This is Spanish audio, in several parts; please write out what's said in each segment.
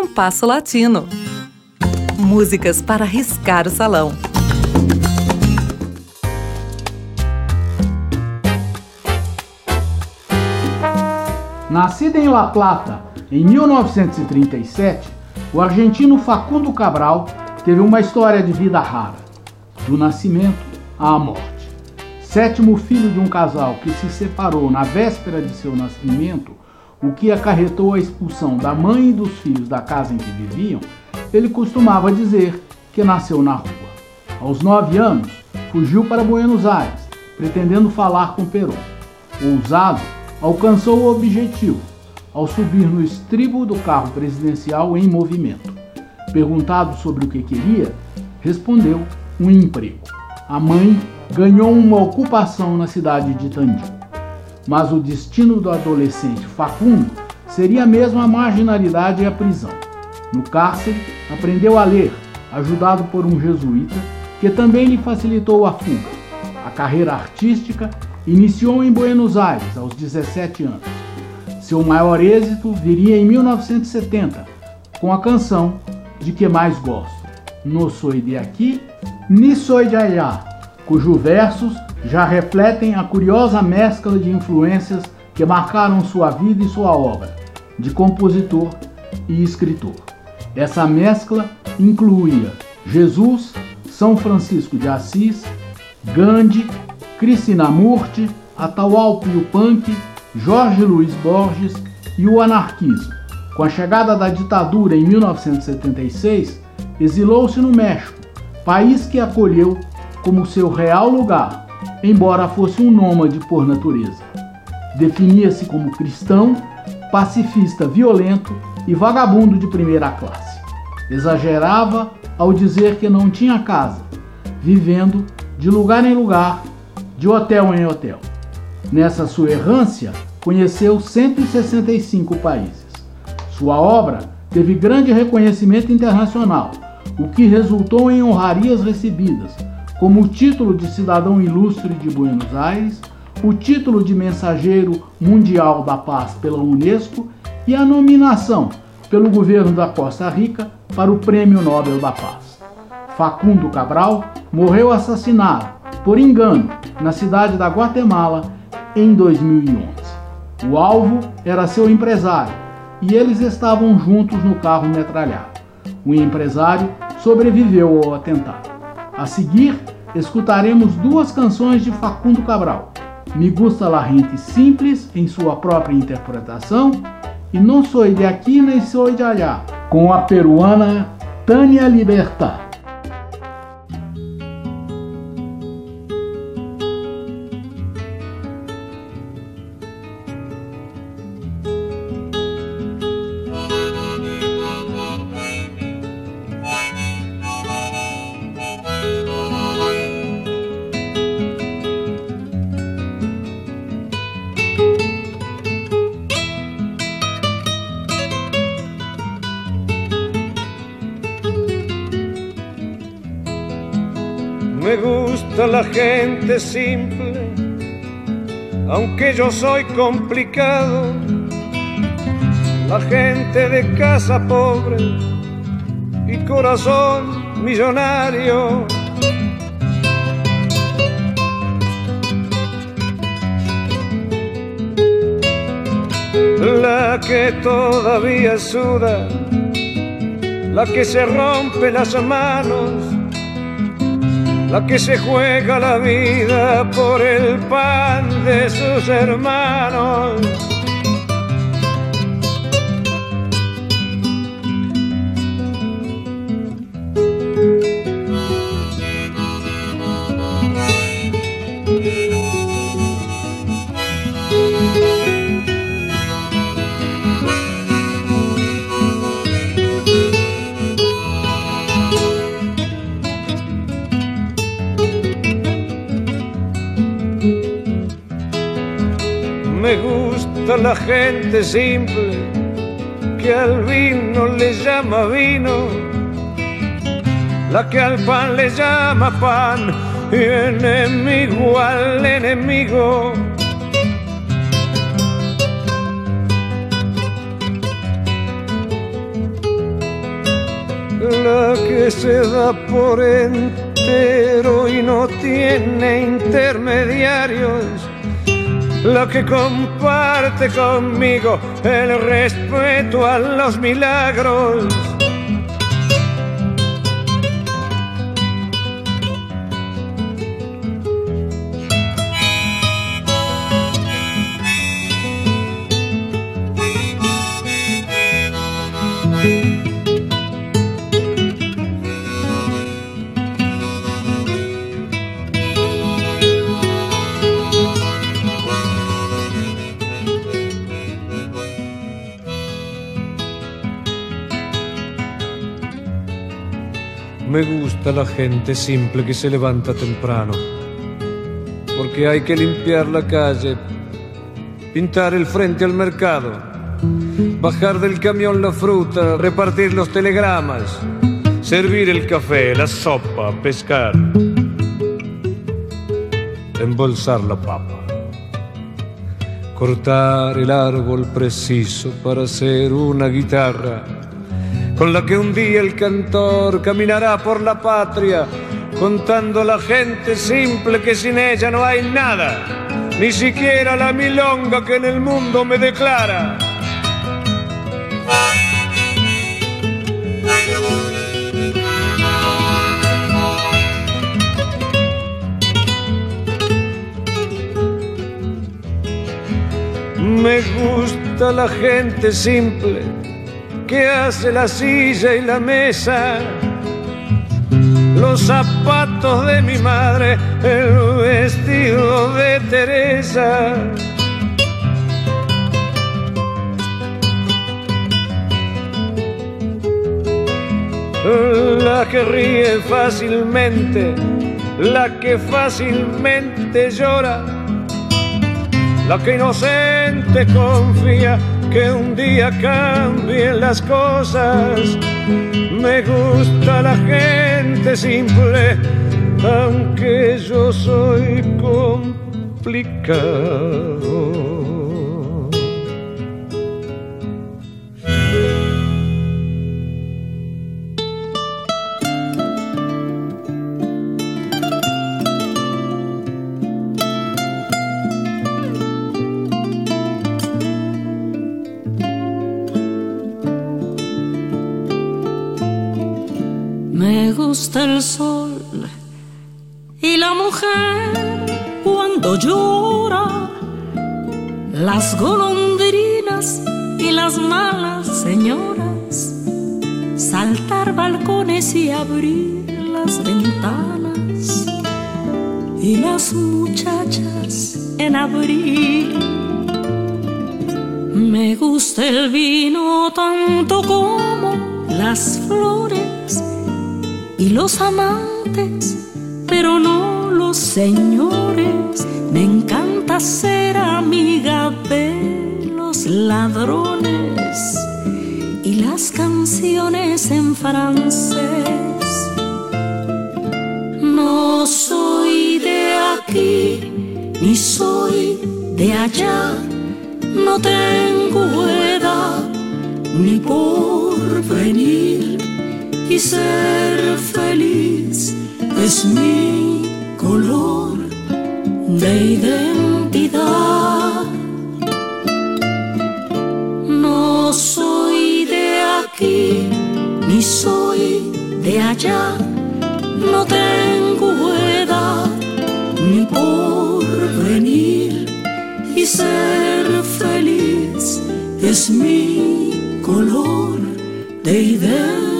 Compasso Latino. Músicas para riscar o salão. Nascido em La Plata em 1937, o argentino Facundo Cabral teve uma história de vida rara, do nascimento à morte. Sétimo filho de um casal que se separou na véspera de seu nascimento, o que acarretou a expulsão da mãe e dos filhos da casa em que viviam, ele costumava dizer que nasceu na rua. Aos nove anos, fugiu para Buenos Aires, pretendendo falar com Perón. Ousado, alcançou o objetivo ao subir no estribo do carro presidencial em movimento. Perguntado sobre o que queria, respondeu um emprego. A mãe ganhou uma ocupação na cidade de Tandil. Mas o destino do adolescente Facundo seria mesmo a marginalidade e a prisão. No cárcere, aprendeu a ler, ajudado por um jesuíta que também lhe facilitou a fuga. A carreira artística iniciou em Buenos Aires aos 17 anos. Seu maior êxito viria em 1970, com a canção de que mais gosto, No Soy de Aqui, Ni Soy de Allá, cujos versos já refletem a curiosa mescla de influências que marcaram sua vida e sua obra, de compositor e escritor. Essa mescla incluía Jesus, São Francisco de Assis, Gandhi, Krishnamurti, Atahualpa Yupanqui, Jorge Luiz Borges e o anarquismo. Com a chegada da ditadura em 1976, exilou-se no México, país que acolheu como seu real lugar, embora fosse um nômade por natureza. Definia-se como cristão, pacifista violento e vagabundo de primeira classe. Exagerava ao dizer que não tinha casa, vivendo de lugar em lugar de hotel em hotel. Nessa sua errância, conheceu 165 países. Sua obra teve grande reconhecimento internacional, o que resultou em honrarias recebidas, como o título de cidadão ilustre de Buenos Aires, o título de mensageiro mundial da paz pela Unesco e a nominação pelo governo da Costa Rica para o Prêmio Nobel da Paz. Facundo Cabral morreu assassinado por engano, na cidade da Guatemala em 2011. O alvo era seu empresário e eles estavam juntos no carro metralhado. O empresário sobreviveu ao atentado. A seguir, escutaremos duas canções de Facundo Cabral. Me Gusta la Gente Simples, em sua própria interpretação, e Não Sou de Aqui Nem Sou de Allá, com a peruana Tânia Libertad. La gente simple, aunque yo soy complicado. La gente de casa pobre y corazón millonario. La que todavía suda, la que se rompe las manos la que se juega la vida por el pan de sus hermanos. La gente simple que al vino le llama vino, la que al pan le llama pan y enemigo al enemigo. que se da por entero y no tiene intermediarios. La que comparte conmigo el respeto a los milagros Me gusta la gente simple que se levanta temprano, porque hay que limpiar la calle, pintar el frente al mercado, bajar del camión la fruta, repartir los telegramas, servir el café, la sopa, pescar, embolsar la papa, cortar el árbol preciso para hacer una guitarra con la que un día el cantor caminará por la patria, contando a la gente simple que sin ella no hay nada, ni siquiera la milonga que en el mundo me declara. Me gusta la gente simple que hace la silla y la mesa, los zapatos de mi madre, el vestido de Teresa. La que ríe fácilmente, la que fácilmente llora, la que inocente confía que un día cambien las cosas. Me gusta la gente simple, aunque yo soy complicado. Sol y la mujer cuando llora, las golondrinas y las malas señoras, saltar balcones y abrir las ventanas y las muchachas en abril. Me gusta el vino tanto como las flores y los amantes, pero no los señores. Me encanta ser amiga de los ladrones y las canciones en francés. No soy de aquí, ni soy de allá, no tengo edad ni por venir y ser feliz es mi color de identidad. No soy de aquí ni soy de allá, no tengo edad ni por venir y ser feliz es mi color de identidad.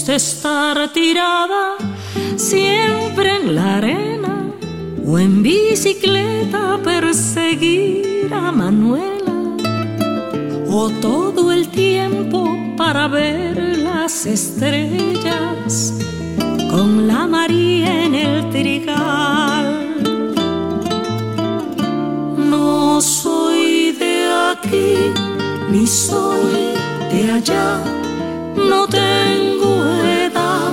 Gusta estar tirada siempre en la arena o en bicicleta perseguir a Manuela o todo el tiempo para ver las estrellas con la María en el trigal. No soy de aquí ni soy de allá, no tengo edad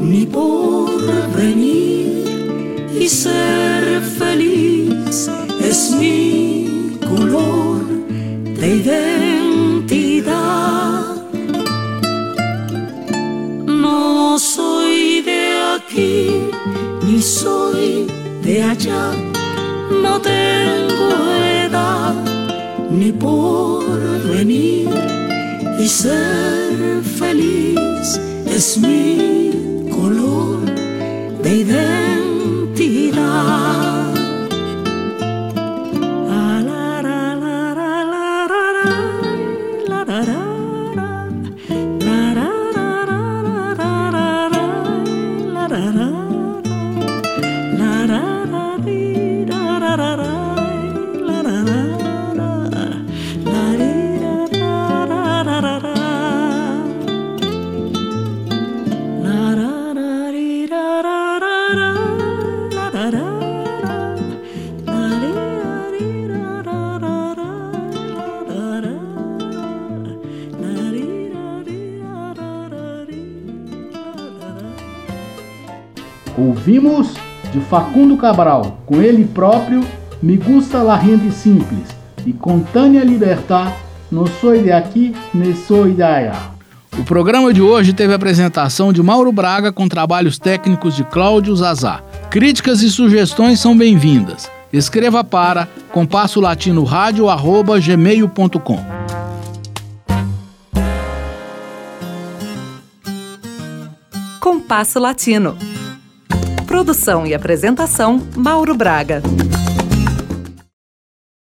ni por venir y ser feliz es mi color de identidad. No soy de aquí ni soy de allá, no tengo edad ni por venir y ser feliz es mi color de identidad. Ouvimos de Facundo Cabral, com ele próprio, Me Gusta la Gente Simples, e com Tânia Libertar, Não Sou de Aqui, Nem Sou de Allá. O programa de hoje teve a apresentação de Mauro Braga com trabalhos técnicos de Cláudio Zazá. Críticas e sugestões são bem-vindas. Escreva para compasso latino gmail.com. Compasso Latino. Produção e apresentação Mauro Braga.